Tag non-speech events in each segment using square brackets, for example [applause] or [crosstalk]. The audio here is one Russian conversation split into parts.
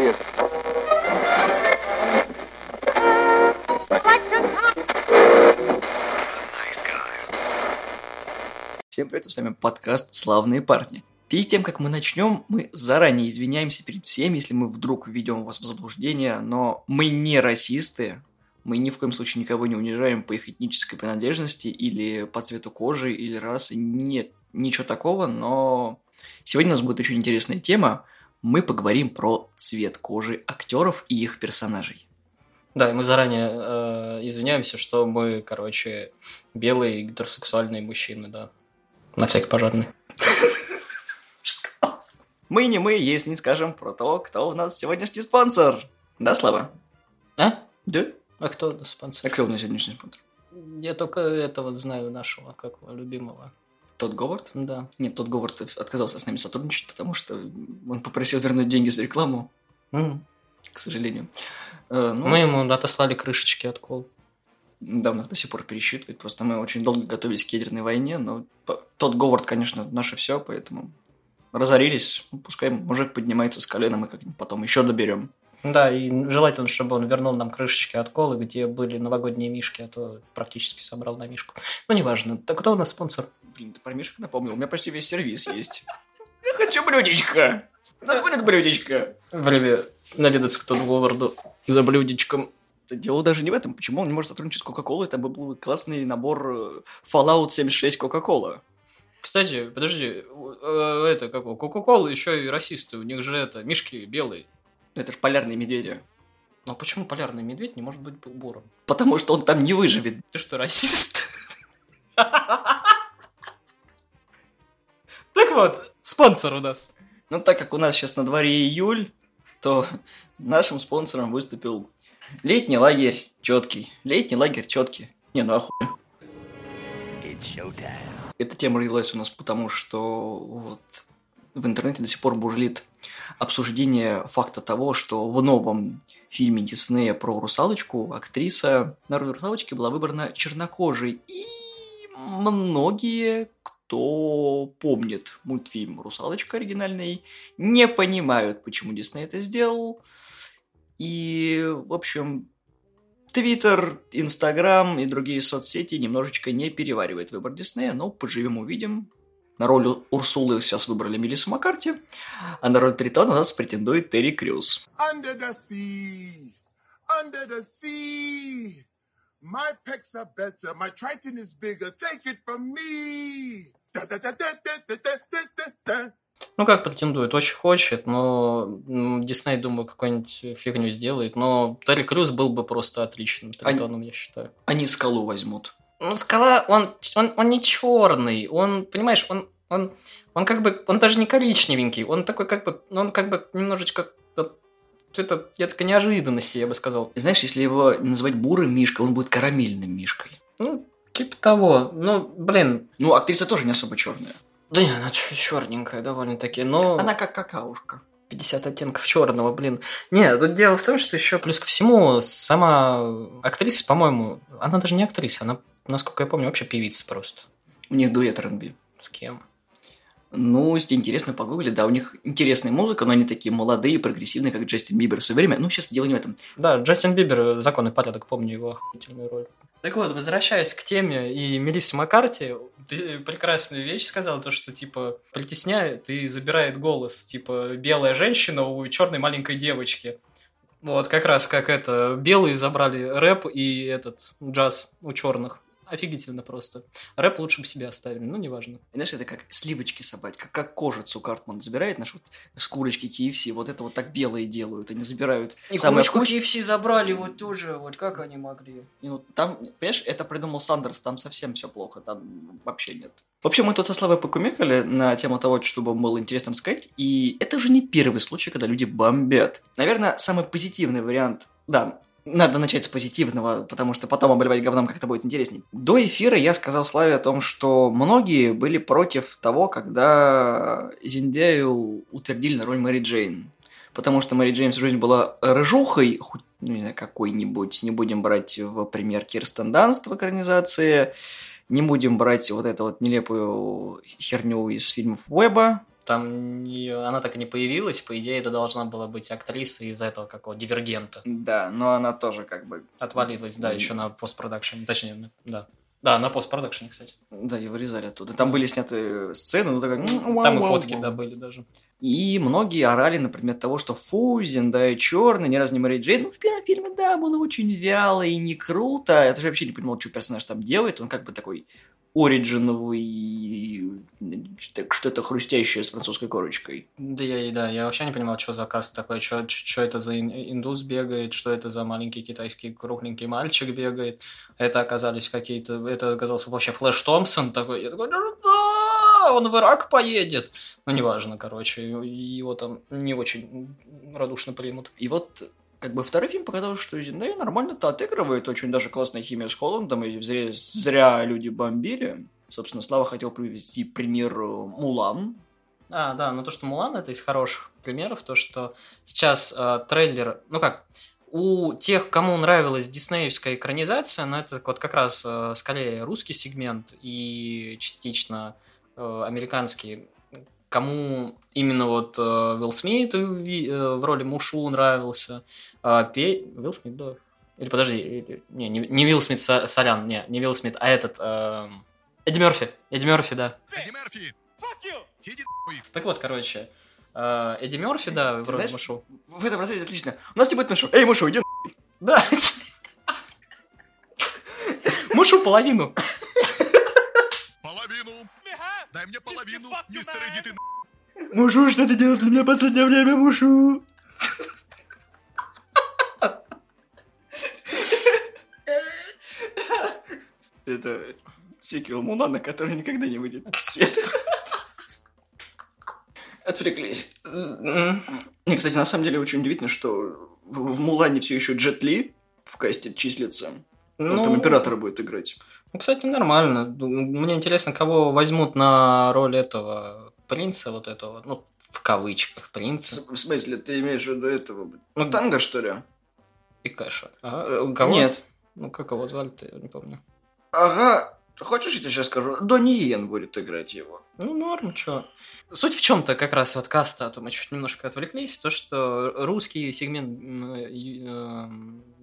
serious. Всем привет, с вами подкаст «Славные парни». Перед тем, как мы начнем, мы заранее извиняемся перед всеми, если мы вдруг введем вас в заблуждение, но мы не расисты, мы ни в коем случае никого не унижаем по их этнической принадлежности или по цвету кожи или расы. Нет, ничего такого, но сегодня у нас будет очень интересная тема. Мы поговорим про цвет кожи актеров и их персонажей. Да, и мы заранее э, извиняемся, что мы, короче, белые гетеросексуальные мужчины, да. На всякий пожарный. [laughs] Мы не мы, если не скажем про то, кто у нас сегодняшний спонсор. Да, Слава? А? Да? А кто у нас спонсор? А кто у нас сегодняшний спонсор? Я только этого знаю нашего, как его, любимого. Тот Говард? Да. Нет, тот Говард отказался с нами сотрудничать, потому что он попросил вернуть деньги за рекламу, М. к сожалению. Э, ну, Мы ему отослали крышечки от кол. Да, нас до сих пор пересчитывает. Просто мы очень долго готовились к ядерной войне, но тот Говард, конечно, наше все, поэтому разорились. Ну, пускай мужик поднимается с колена, мы как-нибудь потом еще доберем. Да, и желательно, чтобы он вернул нам крышечки от колы, где были новогодние мишки, а то практически собрал на мишку. Ну, неважно. Так кто у нас спонсор? Блин, ты про Мишек напомнил, у меня почти весь сервис есть. Я хочу блюдечко. У нас будет блюдечко. Время наведаться к Тоду Говарду за блюдечком. Дело даже не в этом. Почему он не может сотрудничать с Кока-Колой? Это был бы классный набор э, Fallout 76 Кока-Кола. Кстати, подожди, э, это как его, Кока-Кола еще и расисты, у них же это, мишки белые. Это ж полярные медведи. Но почему полярный медведь не может быть буром? Потому что он там не выживет. Ты что, расист? [laughs] Так вот, спонсор у нас. Ну, так как у нас сейчас на дворе июль, то нашим спонсором выступил летний лагерь четкий. Летний лагерь четкий. Не, ну охуй. Эта тема родилась у нас потому, что вот в интернете до сих пор бурлит обсуждение факта того, что в новом фильме Диснея про русалочку актриса на роль русалочки была выбрана чернокожей. И многие, кто помнит мультфильм «Русалочка» оригинальный, не понимают, почему Дисней это сделал. И, в общем, Твиттер, Инстаграм и другие соцсети немножечко не переваривают выбор Диснея, но поживем увидим. На роль Урсулы сейчас выбрали Мелиссу Маккарти, а на роль Тритона у нас претендует Терри Крюс. Under the sea, under the sea. My pecs are better, my triton is bigger, take it from me. Ну как претендует, очень хочет, но Дисней, думаю, какую-нибудь фигню сделает. Но Терри Крюс был бы просто отличным тритоном, они, я считаю. Они скалу возьмут. Ну, скала, он, он, он не черный, он, понимаешь, он, он, он как бы, он даже не коричневенький, он такой как бы, ну, он как бы немножечко это детской неожиданности, я бы сказал. Знаешь, если его называть бурым мишкой, он будет карамельным мишкой. Ну, типа того. Ну, блин, Ну, актриса тоже не особо черная. да не, она черненькая довольно-таки, но... Она как какаушка. 50 оттенков черного, блин. Нет, тут дело в том, что еще плюс ко всему сама актриса, по-моему, она даже не актриса, она, насколько я помню, вообще певица просто. У них дуэт R&B. С кем? Ну, если интересно погуглить, да, у них интересная музыка, но они такие молодые, прогрессивные, как Джастин Бибер в свое время. Ну, сейчас дело не в этом. Да, Джастин Бибер, закон и порядок, помню его охуительную роль. Так вот, возвращаясь к теме и Мелиссе Маккарти, ты прекрасную вещь сказал, то, что, типа, притесняет и забирает голос, типа, белая женщина у черной маленькой девочки. Вот, как раз как это, белые забрали рэп и этот джаз у черных. Офигительно просто. Рэп лучше бы себе оставили, ну, неважно. Знаешь, это как сливочки собрать, как, как кожицу Картман забирает, наш вот с курочки KFC, вот это вот так белые делают, они забирают самое вкусное. KFC забрали вот тоже, вот как они могли? И ну, там, понимаешь, это придумал Сандерс, там совсем все плохо, там вообще нет. В общем, мы тут со Славой покумекали на тему того, чтобы было интересно сказать, и это же не первый случай, когда люди бомбят. Наверное, самый позитивный вариант, да, надо начать с позитивного, потому что потом обливать говном как-то будет интересней. До эфира я сказал Славе о том, что многие были против того, когда Зиндею утвердили на роль Мэри Джейн. Потому что Мэри Джейн всю жизнь была рыжухой, хоть, ну, не знаю, какой-нибудь, не будем брать в пример Кирстен Данст в экранизации, не будем брать вот эту вот нелепую херню из фильмов Уэба, там не, она так и не появилась, по идее, это должна была быть актриса из этого какого дивергента. Да, но она тоже как бы... Отвалилась, да, еще на постпродакшене, точнее, да. Да, на постпродакшене, кстати. Да, его вырезали оттуда. Там были сняты сцены, ну такая... Там и фотки, да, были даже. И многие орали на предмет того, что фу, Зендая черный, ни разу не Мэри Джейн. Ну, в первом фильме, да, было очень вяло и не круто. Я тоже вообще не понимал, что персонаж там делает. Он как бы такой ориджиновый, что-то хрустящее с французской корочкой. Да, я, да, я вообще не понимал, что за каст такой, что, что это за индус бегает, что это за маленький китайский кругленький мальчик бегает. Это оказались какие-то, это оказался вообще Флэш Томпсон такой. Я такой, да, он в Ирак поедет. Ну, неважно, короче, его там не очень радушно примут. И вот как бы второй фильм показал, что Зендaya нормально-то отыгрывает, очень даже классная химия с Холландом, и зря, зря люди бомбили. Собственно, Слава хотел привести пример э, Мулан. А, да, но то, что Мулан это из хороших примеров, то, что сейчас э, трейлер, ну как, у тех, кому нравилась диснеевская экранизация, но это вот как раз э, скорее русский сегмент и частично э, американский, кому именно вот э, Уилл Смит э, в роли Мушу нравился, а, пе... Уилл Смит, да. Или подожди, или... не, не, не Уилл Смит Солян, не, не Уилл Смит, а этот... Э... Эдди Мерфи. Эдди Мерфи, да. Эдди Мерфи! Так вот, короче, э, Эдди Мерфи, да, Ты вроде знаешь, Мушу. В этом разрезе отлично. У нас не будет Мушу. Эй, Мушу, иди Да. [laughs] Мушу. Половину. Мне половину, мистер Эдди, ты Мушу, что ты делаешь для меня последнее время, Мушу? Это сиквел Мулана, который никогда не выйдет в свет. Отвлеклись. Не, кстати, на самом деле очень удивительно, что в Мулане все еще Джет Ли в касте числится. Ну, Он там императора будет играть. Ну, кстати, нормально. Мне интересно, кого возьмут на роль этого принца, вот этого, ну, в кавычках, принца. В смысле, ты имеешь в виду этого? Ну, Танго, что ли? И Кэша. Ага. Кого? Нет. Ну, как его звали-то, я не помню. Ага, хочешь, я тебе сейчас скажу? Донни Йен будет играть его. Ну, норм, чё. Суть в чем-то как раз вот каста, а то мы чуть немножко отвлеклись, то, что русский сегмент э,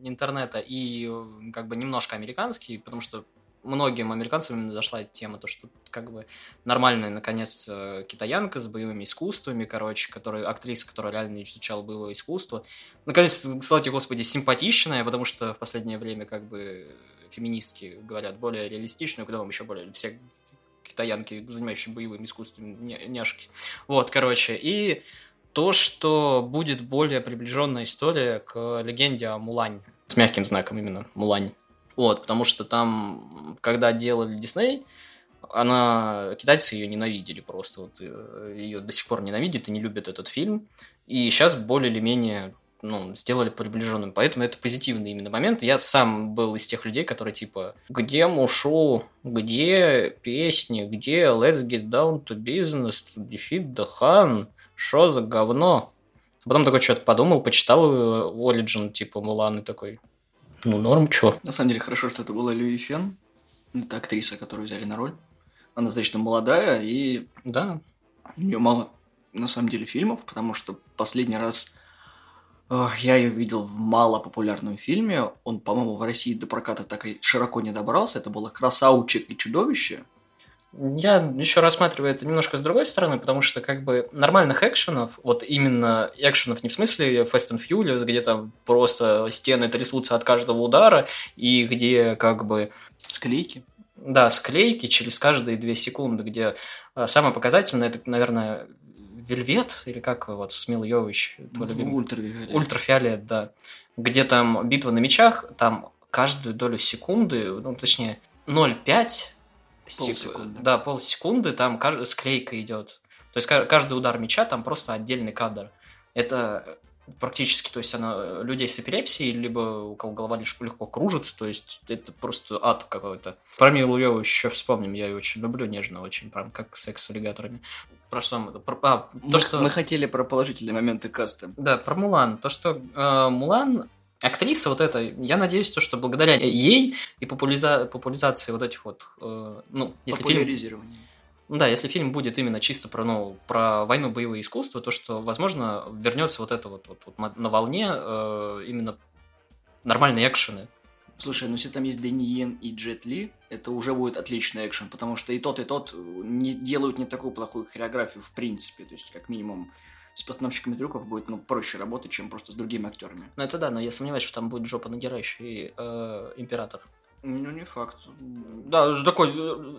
интернета и как бы немножко американский, потому что многим американцам именно зашла эта тема, то, что как бы нормальная, наконец, китаянка с боевыми искусствами, короче, которая, актриса, которая реально изучала боевое искусство. Наконец, кстати, господи, симпатичная, потому что в последнее время как бы феминистки говорят более реалистичную, куда вам еще более все китаянки, занимающиеся боевым искусством, няшки. Вот, короче, и то, что будет более приближенная история к легенде о Мулане. С мягким знаком именно, Мулань. Вот, потому что там, когда делали Дисней, она, китайцы ее ненавидели просто, вот, э, ее до сих пор ненавидят и не любят этот фильм, и сейчас более или менее ну, сделали приближенным. Поэтому это позитивный именно момент. Я сам был из тех людей, которые типа, где Мушу, где песни, где Let's get down to business, to defeat the Han, что за говно? Потом такой что-то подумал, почитал э, Origin, типа, Муланы такой, ну, норм, чё. На самом деле, хорошо, что это была Люи Фен. Это актриса, которую взяли на роль. Она достаточно молодая, и... Да. У нее мало, на самом деле, фильмов, потому что последний раз э, я ее видел в малопопулярном фильме. Он, по-моему, в России до проката так и широко не добрался. Это было «Красавчик и чудовище». Я еще рассматриваю это немножко с другой стороны, потому что как бы нормальных экшенов, вот именно экшенов не в смысле Fast and Furious, где там просто стены трясутся от каждого удара, и где как бы... Склейки. Да, склейки через каждые две секунды, где э, самое показательное, это, наверное, Вельвет, или как вот Смил Йович, Ультрафиолет. Ультрафиолет, да. Где там битва на мечах, там каждую долю секунды, ну, точнее, 0,5 Полсекунды. Да, полсекунды, там склейка идет. То есть каждый удар мяча там просто отдельный кадр. Это практически, то есть она людей с эпилепсией, либо у кого голова лишь легко кружится, то есть это просто ад какой-то. Про Милу Йову еще вспомним, я ее очень люблю, нежно очень, прям как секс с аллигаторами. Про что мы? Про, а, то, мы, что... мы хотели про положительные моменты каста. Да, про Мулан. То, что э, Мулан актриса вот эта, я надеюсь, то, что благодаря ей и популяриза... популяризации вот этих вот, э, ну, если Популяризирование. Ну да, если фильм будет именно чисто про, ну, про войну, боевые искусства, то что, возможно, вернется вот это вот, вот, вот на, на волне э, именно нормальные экшены. Слушай, ну если там есть Дэнни Йен и Джет Ли, это уже будет отличный экшен, потому что и тот, и тот не делают не такую плохую хореографию в принципе. То есть, как минимум, с постановщиками трюков будет ну, проще работать, чем просто с другими актерами. Ну это да, но я сомневаюсь, что там будет жопа надирающий э, император. Ну, не факт. Да, такой э,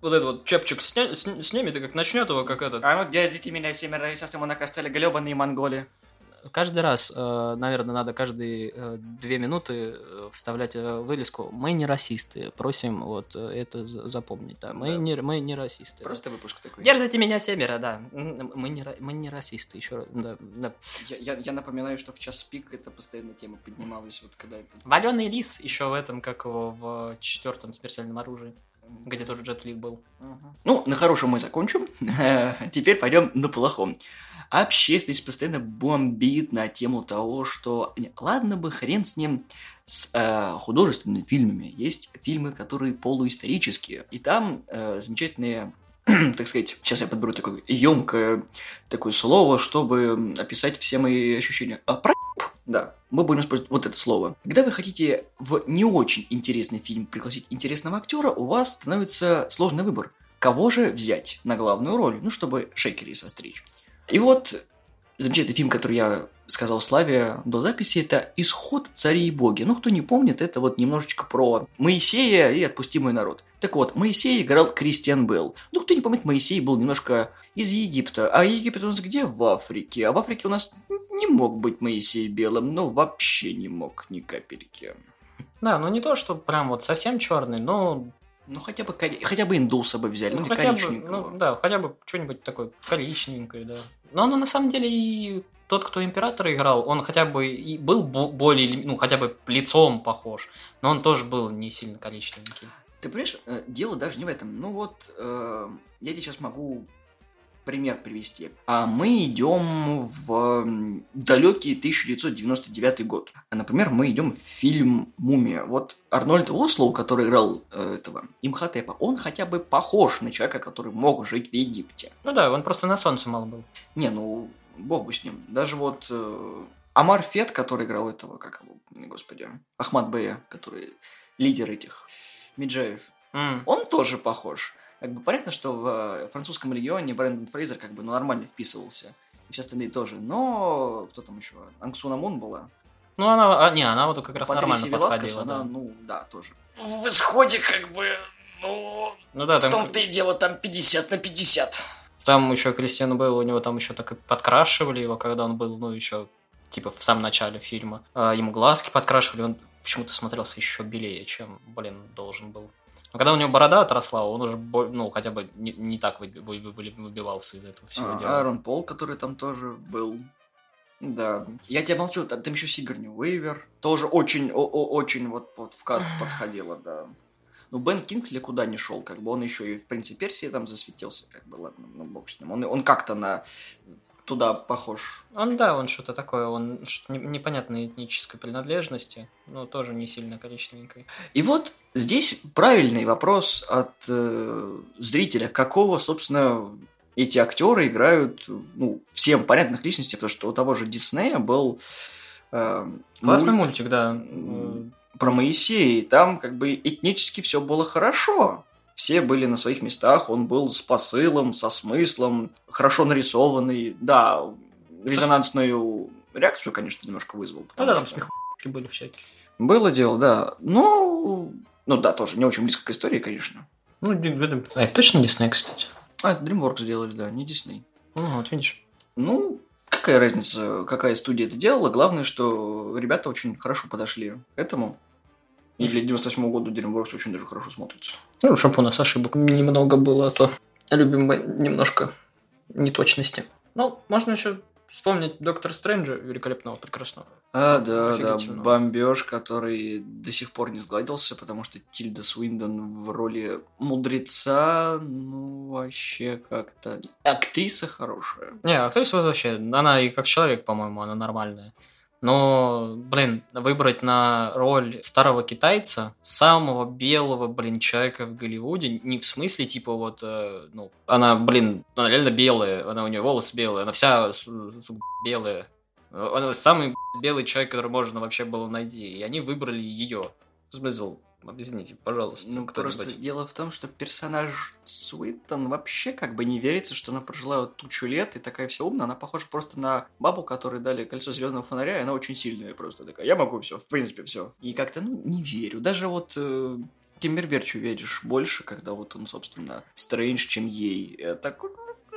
вот этот вот чепчик сня... снимет, и как начнет его, как этот. А ну держите меня, семеро, сейчас ему накостали гребаные монголи. Каждый раз, э, наверное, надо каждые э, две минуты э, вставлять вылезку. Мы не расисты. Просим вот это запомнить. Да. Мы, да. Не, мы не расисты. Просто да. выпуск такой. Держите меня семеро, да. Мы не, мы не расисты, еще раз. Да, да. Я, я, я напоминаю, что в час пик это постоянно тема поднималась. Вот когда это... Валеный лис еще в этом, как его, в четвертом смертельном оружии где тоже Джет Ли был. Угу. Ну, на хорошем мы закончим. [laughs] Теперь пойдем на плохом. Общественность постоянно бомбит на тему того, что ладно бы хрен с ним с э, художественными фильмами. Есть фильмы, которые полуисторические. И там э, замечательные [clears throat] так сказать, сейчас я подберу такое емкое такое слово, чтобы описать все мои ощущения. А, про... Да, мы будем использовать вот это слово. Когда вы хотите в не очень интересный фильм пригласить интересного актера, у вас становится сложный выбор. Кого же взять на главную роль, ну, чтобы шейкери состричь. И вот замечательный фильм, который я сказал Славе до записи, это «Исход царей и боги». Ну, кто не помнит, это вот немножечко про Моисея и отпустимый народ. Так вот, Моисей играл Кристиан Белл. Ну, кто не помнит, Моисей был немножко из Египта. А Египет у нас где? В Африке. А в Африке у нас не мог быть Моисей белым. Ну, вообще не мог ни капельки. Да, ну не то, что прям вот совсем черный, но ну, хотя бы, хотя бы индуса бы взяли, ну, ну хотя бы, ну, да, хотя бы что-нибудь такое коричневенькое, да. Но оно на самом деле и тот, кто императора играл, он хотя бы и был более, ну, хотя бы лицом похож, но он тоже был не сильно коричневенький. Ты понимаешь, э, дело даже не в этом. Ну вот, э, я тебе сейчас могу пример привести. А мы идем в далекий 1999 год. А, например, мы идем в фильм «Мумия». Вот Арнольд Ослоу, который играл э, этого Имхотепа, он хотя бы похож на человека, который мог жить в Египте. Ну да, он просто на солнце мало был. Не, ну, бог бы с ним. Даже вот э, Амар Фет, который играл этого, как его, господи, Ахмад Бея, который лидер этих Миджаев, mm. он тоже похож как бы понятно, что в э, французском легионе Брэндон Фрейзер как бы ну, нормально вписывался. И все остальные тоже. Но кто там еще? Ангсуна Мун была. Ну, она, а, не, она вот как раз Патрисия нормально Веласкес, подходила. Она, да. ну, да, тоже. В исходе, как бы, ну, ну да, в том-то и дело, там 50 на 50. Там еще Кристиану был, у него там еще так и подкрашивали его, когда он был, ну, еще, типа, в самом начале фильма. А, ему глазки подкрашивали, он почему-то смотрелся еще белее, чем, блин, должен был. Но когда у него борода отросла, он уже, ну, хотя бы не, не так выбивался из этого всего а, дела. Аарон Пол, который там тоже был. Да. Я тебя молчу, там, там еще Сигарни Уэйвер. Тоже очень, о, о, очень вот, вот в каст подходила, да. Ну, Бен Кингсли куда не шел, как бы он еще и в «Принце Персии» там засветился, как бы, ладно, ну, бог с ним. Он, он как-то на туда похож. Он, да, он что-то такое, он что-то непонятной этнической принадлежности, но тоже не сильно коричневенькой. И вот здесь правильный вопрос от э, зрителя, какого, собственно, эти актеры играют, ну, всем понятных личностей, потому что у того же Диснея был... Э, Классный муль... мультик, да. Про Моисея, и там как бы этнически все было хорошо все были на своих местах, он был с посылом, со смыслом, хорошо нарисованный, да, резонансную реакцию, конечно, немножко вызвал. Да, да, там смех были всякие. Было дело, да. Ну, ну да, тоже не очень близко к истории, конечно. Ну, а, это точно Дисней, кстати. А, это DreamWorks сделали, да, не Дисней. Ну, вот видишь. Ну, какая разница, какая студия это делала. Главное, что ребята очень хорошо подошли к этому. И для 98 -го года DreamWorks очень даже хорошо смотрится. Ну, чтобы у нас ошибок немного было, а то любим мы немножко неточности. Ну, можно еще вспомнить Доктор Стрэнджа великолепного, прекрасного. А, да, да, бомбеж, который до сих пор не сгладился, потому что Тильда Суиндон в роли мудреца, ну, вообще как-то... Актриса хорошая. Не, актриса вообще, она и как человек, по-моему, она нормальная. Но, блин, выбрать на роль старого китайца, самого белого, блин, человека в Голливуде, не в смысле, типа, вот, э, ну, она, блин, она реально белая, она у нее волосы белые, она вся белая. Она самый белый человек, который можно вообще было найти. И они выбрали ее. Смысл? Объясните, пожалуйста. Ну, просто дело в том, что персонаж Суинтон вообще как бы не верится, что она прожила вот тучу лет и такая вся умная. Она похожа просто на бабу, которой дали кольцо зеленого фонаря, и она очень сильная просто такая. Я могу все, в принципе, все. И как-то, ну, не верю. Даже вот э, Кимберберчу веришь больше, когда вот он, собственно, Стрэндж, чем ей. Это...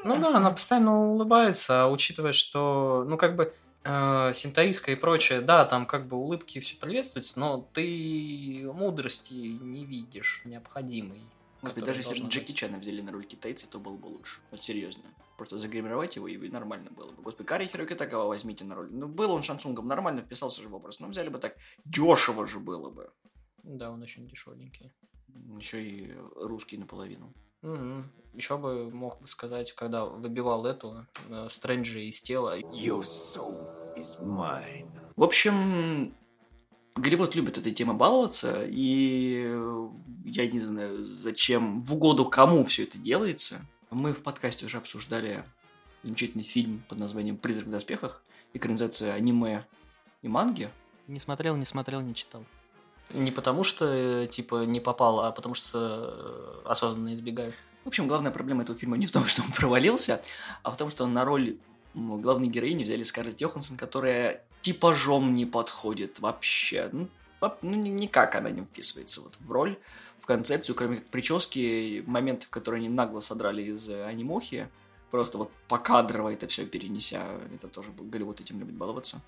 Ну да, она постоянно улыбается, а учитывая, что, ну, как бы, э, и прочее, да, там как бы улыбки все приветствуются, но ты мудрости не видишь необходимой. Господи, даже если бы Джеки Чана взяли на роль китайца, то было бы лучше. Вот серьезно. Просто загримировать его, и нормально было бы. Господи, Кари Хироки такого возьмите на роль. Ну, был он шансунгом, нормально вписался же в образ. Но взяли бы так, дешево же было бы. Да, он очень дешевенький. Еще и русский наполовину. Mm-hmm. Еще бы мог бы сказать, когда выбивал эту э, Стрэнджа из тела. Your soul is mine. В общем, Голливуд любит этой темой баловаться, и я не знаю, зачем, в угоду кому все это делается. Мы в подкасте уже обсуждали замечательный фильм под названием «Призрак в доспехах», экранизация аниме и манги. Не смотрел, не смотрел, не читал. Не потому что, типа, не попал, а потому что э, осознанно избегаю. В общем, главная проблема этого фильма не в том, [laughs] что он провалился, а в том, что на роль главной героини взяли Скарлетт Йоханссон, которая типажом не подходит вообще. Ну, ну никак она не вписывается вот в роль, в концепцию, кроме как прически, моментов, которые они нагло содрали из анимохи, просто вот покадрово это все перенеся, это тоже Голливуд этим любит баловаться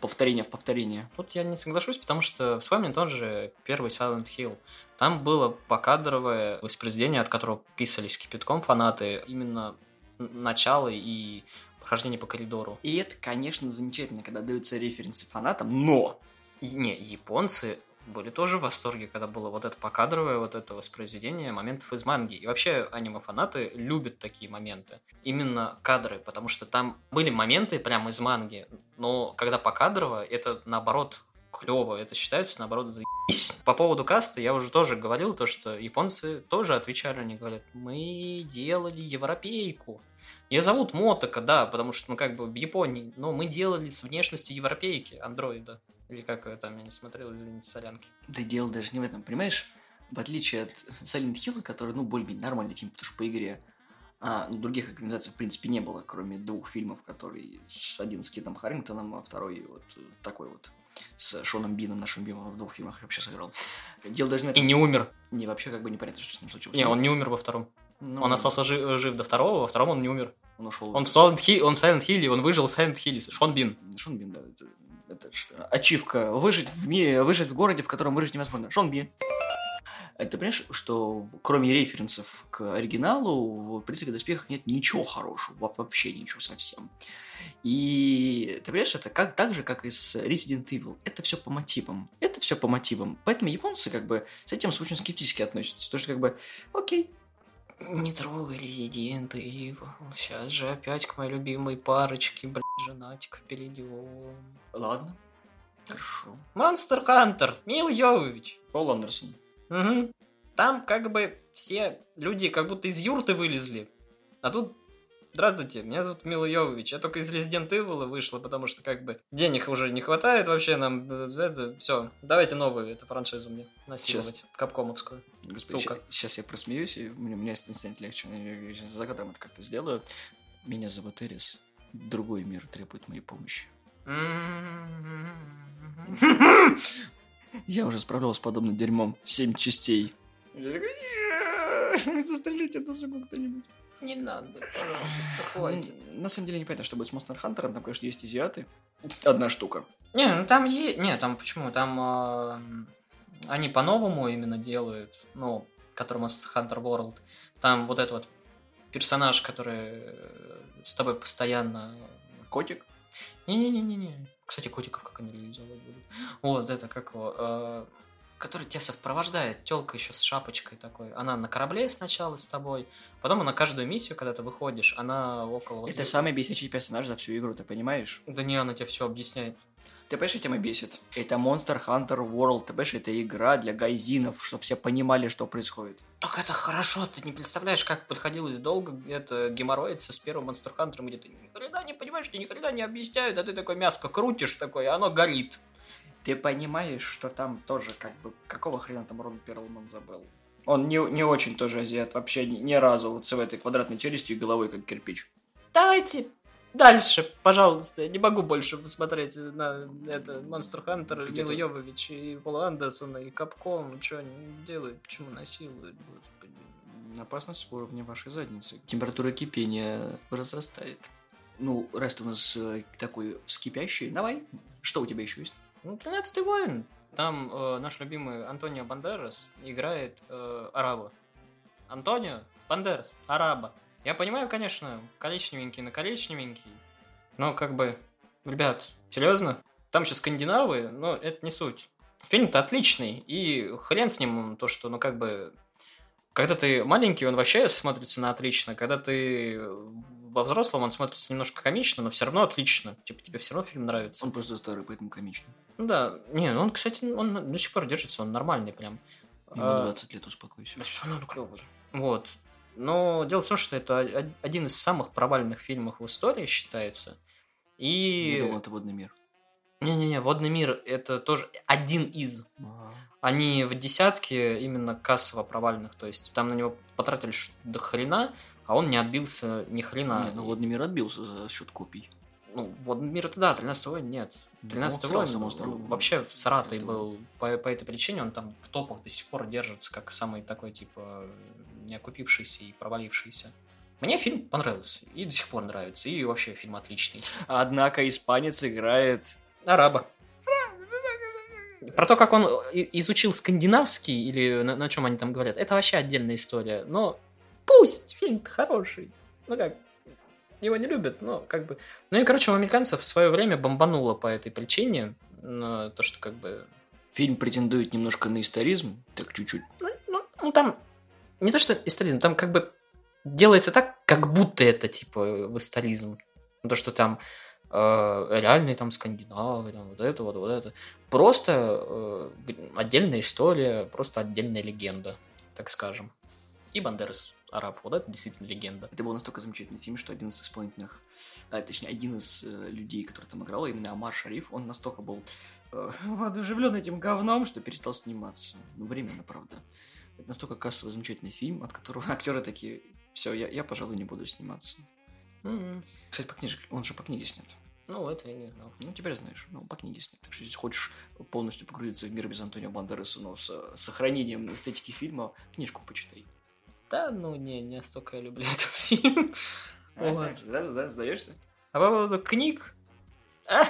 повторение в повторение. Тут я не соглашусь, потому что вспомним тот же первый Silent Hill. Там было покадровое воспроизведение, от которого писались кипятком фанаты, именно начало и прохождение по коридору. И это, конечно, замечательно, когда даются референсы фанатам, но... И, не, японцы были тоже в восторге, когда было вот это покадровое, вот это воспроизведение моментов из манги. И вообще аниме-фанаты любят такие моменты. Именно кадры, потому что там были моменты прямо из манги, но когда покадрово, это наоборот клево, это считается, наоборот, заебись. По поводу каста я уже тоже говорил, то, что японцы тоже отвечали, они говорят, мы делали европейку. Ее зовут Мотока, да, потому что, ну, как бы в Японии, но мы делали с внешностью европейки, андроида. Или как там, я не смотрел, извините, солянки. Да дело даже не в этом, понимаешь? В отличие от Silent Hill, который, ну, более-менее нормальный фильм, потому что по игре, а ну, других организаций, в принципе, не было, кроме двух фильмов, которые один с Китом Харрингтоном, а второй вот такой вот с Шоном Бином, нашим Бимом в двух фильмах вообще сыграл. Дело даже не. И не умер. Не, вообще как бы непонятно, что с ним случилось. Не, он не умер во втором. Ну, он остался жив, жив до второго, во втором он не умер. Он ушел. Он в Silent Hill, он в Silent Hill, он выжил в Silent Hill. Шон Бин. Шон Бин, да. Это, ачивка. Выжить в мире, выжить в городе, в котором выжить невозможно. Шон Бин. Ты понимаешь, что кроме референсов к оригиналу в «Принципе доспехах» нет ничего хорошего, вообще ничего совсем. И ты понимаешь, это как, так же, как и с Resident Evil. Это все по мотивам. Это все по мотивам. Поэтому японцы как бы с этим очень скептически относятся. Потому что как бы, окей, не трогай Resident Evil. Сейчас же опять к моей любимой парочке, блядь, женатиков перейдем. Ладно. Хорошо. Монстр Хантер, Мил Йовович. Пол Андерсон. Угу. Там как бы все люди как будто из юрты вылезли. А тут Здравствуйте, меня зовут Мила Йовович. Я только из Resident Evil вышла, потому что как бы денег уже не хватает вообще нам. Это, все, давайте новую эту франшизу мне насиловать. Сейчас. Капкомовскую. Господи, Сука. Сейчас, я просмеюсь, и мне, мне станет легче. Я сейчас за кадром это как-то сделаю. Меня зовут Эрис. Другой мир требует моей помощи. Я уже справлялся с подобным дерьмом. Семь частей. Застрелите эту суку кто-нибудь. Не надо, пожалуйста, хватит. На самом деле непонятно, что будет с Monster Hunter. Там, конечно, есть азиаты. Одна штука. Не, ну там есть... Не, там почему? Там э, они по-новому именно делают, ну, который Monster Hunter World. Там вот этот вот персонаж, который с тобой постоянно... Котик? Не-не-не-не. Кстати, котиков как они реализовать будут. Вот, это как его... Э, который тебя сопровождает, телка еще с шапочкой такой. Она на корабле сначала с тобой, потом она каждую миссию, когда ты выходишь, она около... вот Это е- самый бесячий персонаж за всю игру, ты понимаешь? Да не, она тебе все объясняет. Ты понимаешь, что тебя бесит? Это Monster Hunter World, ты понимаешь, это игра для гайзинов, чтобы все понимали, что происходит. Так это хорошо, ты не представляешь, как приходилось долго это геморроиться с первым Monster Hunter, где ты ни хрена не понимаешь, тебе ни хрена не объясняют, а ты такой мяско крутишь такой, и оно горит. Ты понимаешь, что там тоже как бы... Какого хрена там Рон Перлман забыл? Он не, не очень тоже азиат, вообще ни, ни разу вот с этой квадратной челюстью и головой как кирпич. Давайте дальше, пожалуйста. Я не могу больше посмотреть на это Hunter, Где Мила ты? Йовович и Пола Андерсона и Капком. Что они делают, почему насилуют, господи. Опасность в уровне вашей задницы. Температура кипения возрастает. Ну, раз у нас такой вскипящий, давай. Что у тебя еще есть? Ну, 13 воин. Там э, наш любимый Антонио Бандерас играет э, араба. Антонио Бандерас, араба. Я понимаю, конечно, коричневенький на коричневенький, но как бы, ребят, серьезно? Там еще скандинавы, но это не суть. Фильм-то отличный, и хрен с ним то, что, ну как бы, когда ты маленький, он вообще смотрится на отлично, когда ты во взрослом, он смотрится немножко комично, но все равно отлично. Типа, тебе все равно фильм нравится. Он просто старый, поэтому комичный. Ну Да, не, ну он, кстати, он до сих пор держится, он нормальный прям. Ему А, 20 лет, успокойся. Да все равно клевый. Вот. Но дело в том, что это один из самых провальных фильмов в истории считается. И... Я думал, это водный мир. Не-не-не, «Водный мир» — это тоже один из. Они в десятке именно кассово провальных, то есть там на него потратили до хрена, а он не отбился ни хрена. Не, ну водный мир отбился за счет копий. Ну, «Водный мир» это да, 13 войн нет. 13 Ну, вообще в Саратой 13 был по, по этой причине, он там в топах до сих пор держится, как самый такой, типа, не окупившийся и провалившийся. Мне фильм понравился, и до сих пор нравится, и вообще фильм отличный. Однако испанец играет... Араба. Про то, как он изучил скандинавский, или на, чем они там говорят, это вообще отдельная история. Но пусть фильм хороший. Ну как, его не любят, но как бы... Ну и, короче, у американцев в свое время бомбануло по этой причине. но то, что как бы... Фильм претендует немножко на историзм, так чуть-чуть. Ну, ну, ну, там не то, что историзм, там как бы делается так, как будто это типа в историзм. Ну, То, что там э, реальные там скандинавы, там, вот это, вот, вот это. Просто э, отдельная история, просто отдельная легенда, так скажем. И Бандерас араб, вот это действительно легенда. Это был настолько замечательный фильм, что один из исполнительных, а, точнее, один из э, людей, который там играл, именно Амар Шариф, он настолько был э, [laughs] воодушевлен этим говном, что перестал сниматься. Ну, временно, правда. Это настолько кассовый замечательный фильм, от которого [laughs] актеры такие, все, я, я, пожалуй, не буду сниматься. М-м. Кстати, по книжке, он же по книге снят. Ну, это я не знал. Ну, теперь знаешь, ну, по книге снят. Так что, если хочешь полностью погрузиться в мир без Антонио Бандераса, но с э, сохранением эстетики фильма, книжку почитай. Да, ну, не, не настолько я люблю [laughs] этот фильм. Вот. [laughs] Сразу, да, сдаешься? А по поводу книг... А,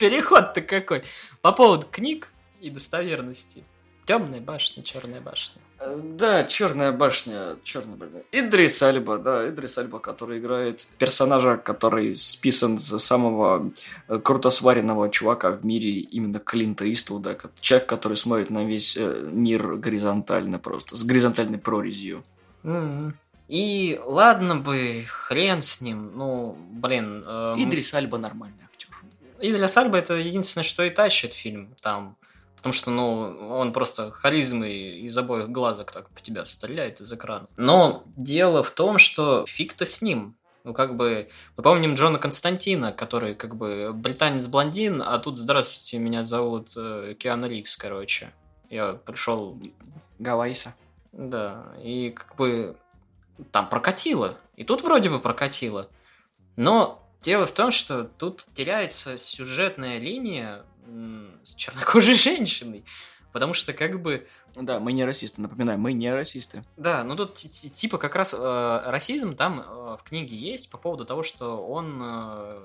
переход-то какой! По поводу книг и достоверности. Темная башня, черная башня. Э, Да, Черная башня, Черная башня. Идрис Альба, да, Идрис Альба, который играет персонажа, который списан за самого э, круто сваренного чувака в мире, именно Клинта Иствуда, человек, который смотрит на весь э, мир горизонтально просто, с горизонтальной прорезью. М-м. И ладно бы, хрен с ним, ну, блин... эм, Идрис Альба нормальный актер. Идрис Альба это единственное, что и тащит фильм там. Потому что, ну, он просто харизмой из обоих глазок так в тебя стреляет из экрана. Но дело в том, что фиг-то с ним. Ну, как бы, мы помним Джона Константина, который, как бы, британец-блондин, а тут, здравствуйте, меня зовут э, Киану Ривз, короче. Я пришел Гавайса. Да, и как бы там прокатило. И тут вроде бы прокатило. Но дело в том, что тут теряется сюжетная линия с чернокожей [laughs] женщиной. Потому что как бы... Да, мы не расисты, напоминаю, мы не расисты. Да, ну тут ти- ти- типа как раз э, расизм там э, в книге есть по поводу того, что он э,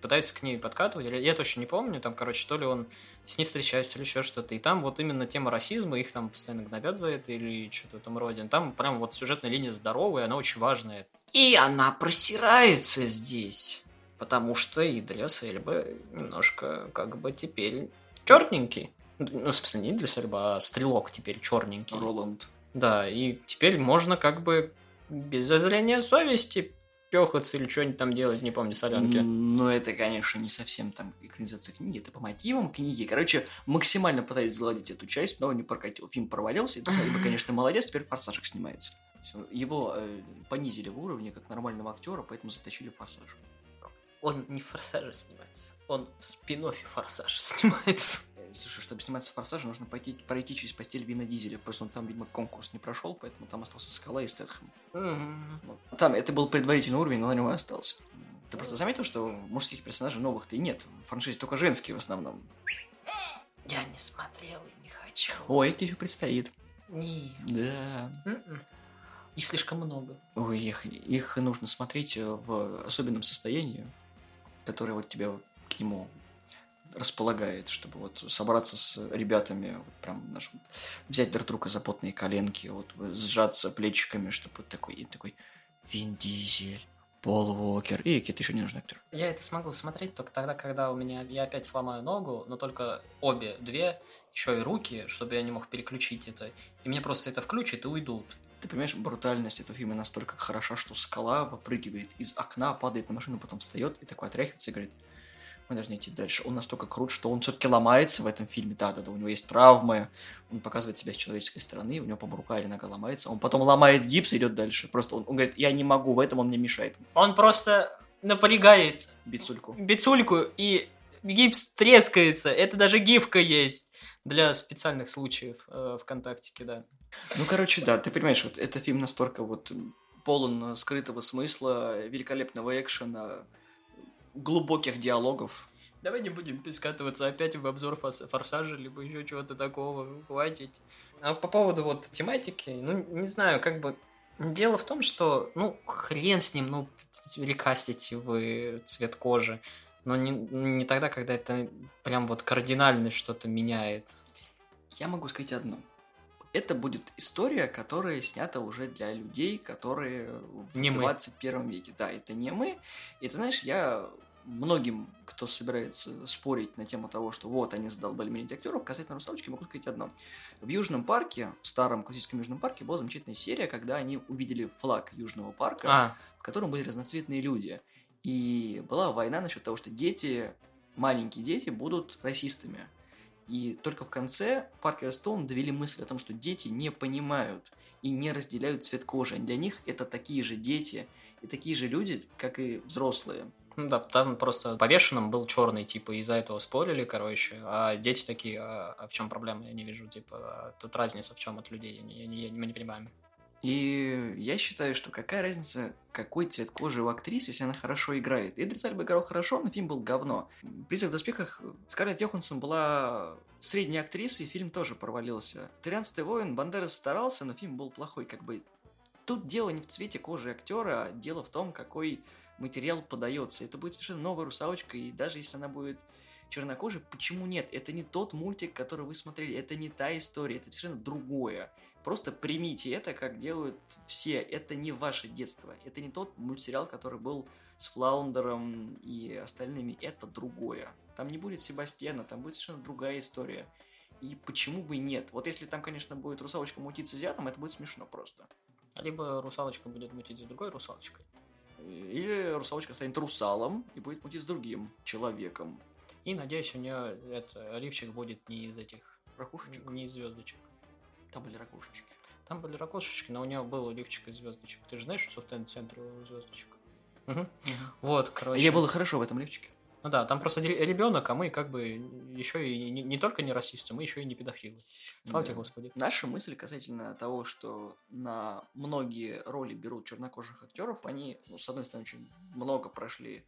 пытается к ней подкатывать. или- Я точно не помню, там, короче, то ли он с ней встречается или еще что-то. И там вот именно тема расизма, их там постоянно гнобят за это или что-то в этом роде. Там прям вот сюжетная линия здоровая, она очень важная. И она просирается здесь. Потому что Идрис Эльба немножко как бы теперь черненький. Ну, смысле, не Идрис Эльба, а Стрелок теперь черненький. Роланд. Да, и теперь можно как бы без зазрения совести пехаться или что-нибудь там делать, не помню, солянки. Но это, конечно, не совсем там экранизация книги, это по мотивам книги. Короче, максимально пытались заладить эту часть, но не прокатил. Фильм провалился, и бы, конечно, молодец, теперь Форсажик снимается. Его э, понизили в уровне как нормального актера, поэтому затащили в Форсаж. Он не в Форсаже снимается, он в спин Форсаж [laughs] снимается. Слушай, чтобы сниматься в Форсаже, нужно пойти, пройти через постель Вина Дизеля. Просто он там, видимо, конкурс не прошел, поэтому там остался Скала и Стэтхэм. Вот. Там это был предварительный уровень, но на него и остался. Ты просто заметил, что мужских персонажей новых-то и нет. В франшизе только женские в основном. Я не смотрел и не хочу. Ой, это еще предстоит. Не. Да. М-м. Их слишком много. Ой, их, их нужно смотреть э, в особенном состоянии, которое вот тебя к нему располагает, чтобы вот собраться с ребятами, вот прям вот взять друг друга за потные коленки, вот сжаться плечиками, чтобы вот такой, и такой Вин Дизель, Пол Уокер и какие-то еще не нужны актеры. Я это смогу смотреть только тогда, когда у меня я опять сломаю ногу, но только обе две, еще и руки, чтобы я не мог переключить это. И мне просто это включат и уйдут. Ты понимаешь, брутальность этого фильма настолько хороша, что скала выпрыгивает из окна, падает на машину, потом встает и такой отряхивается и говорит, мы должны идти дальше. Он настолько крут, что он все-таки ломается в этом фильме. Да-да-да, у него есть травмы, он показывает себя с человеческой стороны, у него, по-моему, рука или нога ломается. Он потом ломает гипс и идет дальше. Просто он, он говорит, я не могу, в этом он мне мешает. Он просто напрягает Бицульку. бицульку, и гипс трескается. Это даже гифка есть для специальных случаев э, ВКонтактике, да. Ну, короче, да, ты понимаешь, вот этот фильм настолько вот полон скрытого смысла, великолепного экшена, глубоких диалогов. Давай не будем скатываться опять в обзор форсажа, либо еще чего-то такого, хватит. А по поводу вот тематики, ну, не знаю, как бы... Дело в том, что, ну, хрен с ним, ну, рекастите вы цвет кожи, но не, не тогда, когда это прям вот кардинально что-то меняет. Я могу сказать одно. Это будет история, которая снята уже для людей, которые в Не мы. 21 веке. Да, это не мы. И ты знаешь, я многим, кто собирается спорить на тему того, что вот они задолбали менять актеров, касательно русалочки, могу сказать одно. В Южном парке, в старом классическом Южном парке, была замечательная серия, когда они увидели флаг Южного парка, А, в котором были разноцветные люди. И была война насчет того, что дети, маленькие дети, будут расистами. И только в конце Паркер и Стоун довели мысль о том, что дети не понимают и не разделяют цвет кожи. Для них это такие же дети и такие же люди, как и взрослые. ну да, там просто повешенным был черный, типа, из-за этого спорили, короче, а дети такие, а, а в чем проблема, я не вижу, типа, а тут разница в чем от людей, я не, я не- мы не понимаем. И я считаю, что какая разница, какой цвет кожи у актрисы, если она хорошо играет. Идрис Альба играл хорошо, но фильм был говно. «Призрак в доспехах» Скарлетт Йоханссон была средней актрисой, и фильм тоже провалился. «Тринадцатый воин» Бандерас старался, но фильм был плохой. Как бы тут дело не в цвете кожи актера, а дело в том, какой материал подается. Это будет совершенно новая русалочка, и даже если она будет чернокожей, почему нет? Это не тот мультик, который вы смотрели, это не та история, это совершенно другое. Просто примите это, как делают все. Это не ваше детство. Это не тот мультсериал, который был с Флаундером и остальными. Это другое. Там не будет Себастьяна, там будет совершенно другая история. И почему бы и нет? Вот если там, конечно, будет русалочка мутить с азиатом, это будет смешно просто. Либо русалочка будет мутить с другой русалочкой. Или русалочка станет русалом и будет мутить с другим человеком. И, надеюсь, у нее это, лифчик будет не из этих, Ракушечек. не из звездочек. Там были ракушечки. Там были ракушечки, но у нее был лифчик из звездочек. Ты же знаешь, что в центре у звездочек? Вот, короче. Или было хорошо в этом лифчике. Ну да, там просто ребенок, а мы как бы еще и не, не только не расисты, мы еще и не педофилы. Слава тебе. Господи. Наша мысль касательно того, что на многие роли берут чернокожих актеров, они, ну, с одной стороны, очень много прошли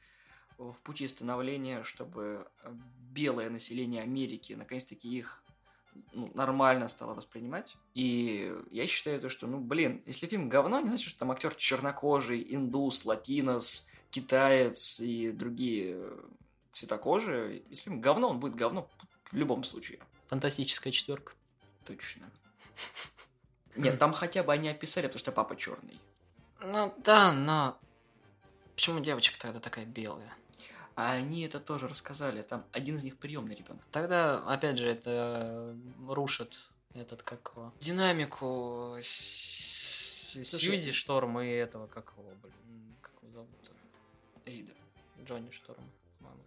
в пути становления, чтобы э, белое население Америки наконец-таки их ну, нормально стало воспринимать. И я считаю то, что, ну, блин, если фильм говно, не значит, что там актер чернокожий, индус, латинос, китаец и другие э, цвета кожи. Если фильм говно, он будет говно в любом случае. Фантастическая четверка. Точно. Нет, там хотя бы они описали, потому что папа черный. Ну да, но почему девочка тогда такая белая? А они это тоже рассказали. Там один из них приемный ребенок. Тогда, опять же, это рушит этот, как его, динамику Сьюзи Шторм и этого, как его, блин, как его зовут? Рида. Джонни Шторм. по-моему.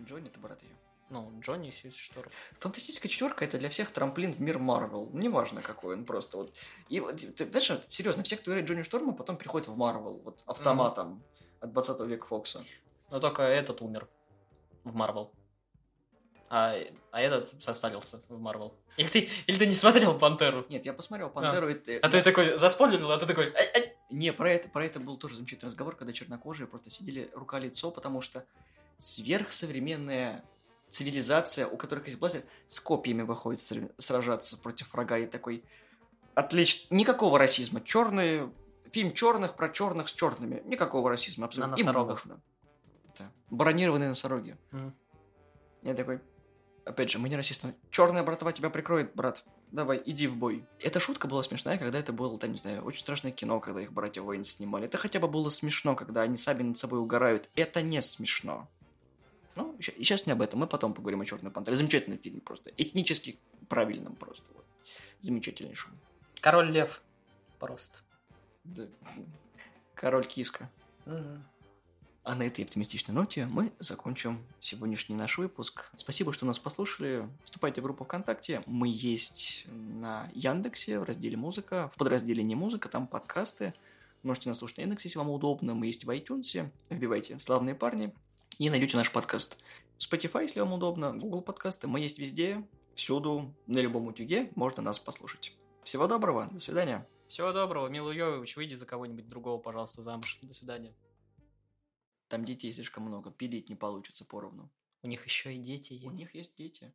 Джонни это брат ее. Ну, Джонни и Сьюзи Шторм. Фантастическая четверка это для всех трамплин в мир Марвел. Неважно какой он просто вот. И вот, ты, знаешь, серьезно, все, кто играет Джонни Шторма, потом приходят в Марвел, вот автоматом от 20 века Фокса. Но только этот умер в Марвел. А, а этот состарился в Марвел. Или ты, или ты не смотрел Пантеру? Нет, я посмотрел Пантеру. и ты- А ты такой заспойлерил, а ты такой... Не, про это, про это был тоже замечательный разговор, когда чернокожие просто сидели рука-лицо, потому что сверхсовременная цивилизация, у которых есть бластер, с копьями выходит ср- сражаться против врага и такой... Отлично. Никакого расизма. Черные... Фильм черных про черных с черными. Никакого расизма абсолютно. На носорогах. можно. Бронированные носороги. Мгм. Я такой... Опять же, мы не расисты. Черная братва тебя прикроет, брат. Давай, иди в бой. Эта шутка была смешная, когда это было, там, не знаю, очень страшное кино, когда их братья Уэйн снимали. Это хотя бы было смешно, когда они сами над собой угорают. Это не смешно. Ну, сейчас не об этом, мы потом поговорим о Черной Пантере. Замечательный фильм просто. Этнически правильным просто. Вот. Замечательнейшим. Король Лев. Просто. Да. Король Киска. Мгм. А на этой оптимистичной ноте мы закончим сегодняшний наш выпуск. Спасибо, что нас послушали. Вступайте в группу ВКонтакте. Мы есть на Яндексе в разделе «Музыка». В подразделе «Не музыка» там подкасты. Можете нас слушать на Яндексе, если вам удобно. Мы есть в iTunes. Вбивайте «Славные парни» и найдете наш подкаст. Spotify, если вам удобно. Google подкасты. Мы есть везде, всюду, на любом утюге. Можно нас послушать. Всего доброго. До свидания. Всего доброго, Милу Йович, выйди за кого-нибудь другого, пожалуйста, замуж. До свидания. Там детей слишком много. Пилить не получится поровну. У них еще и дети У есть. них есть дети.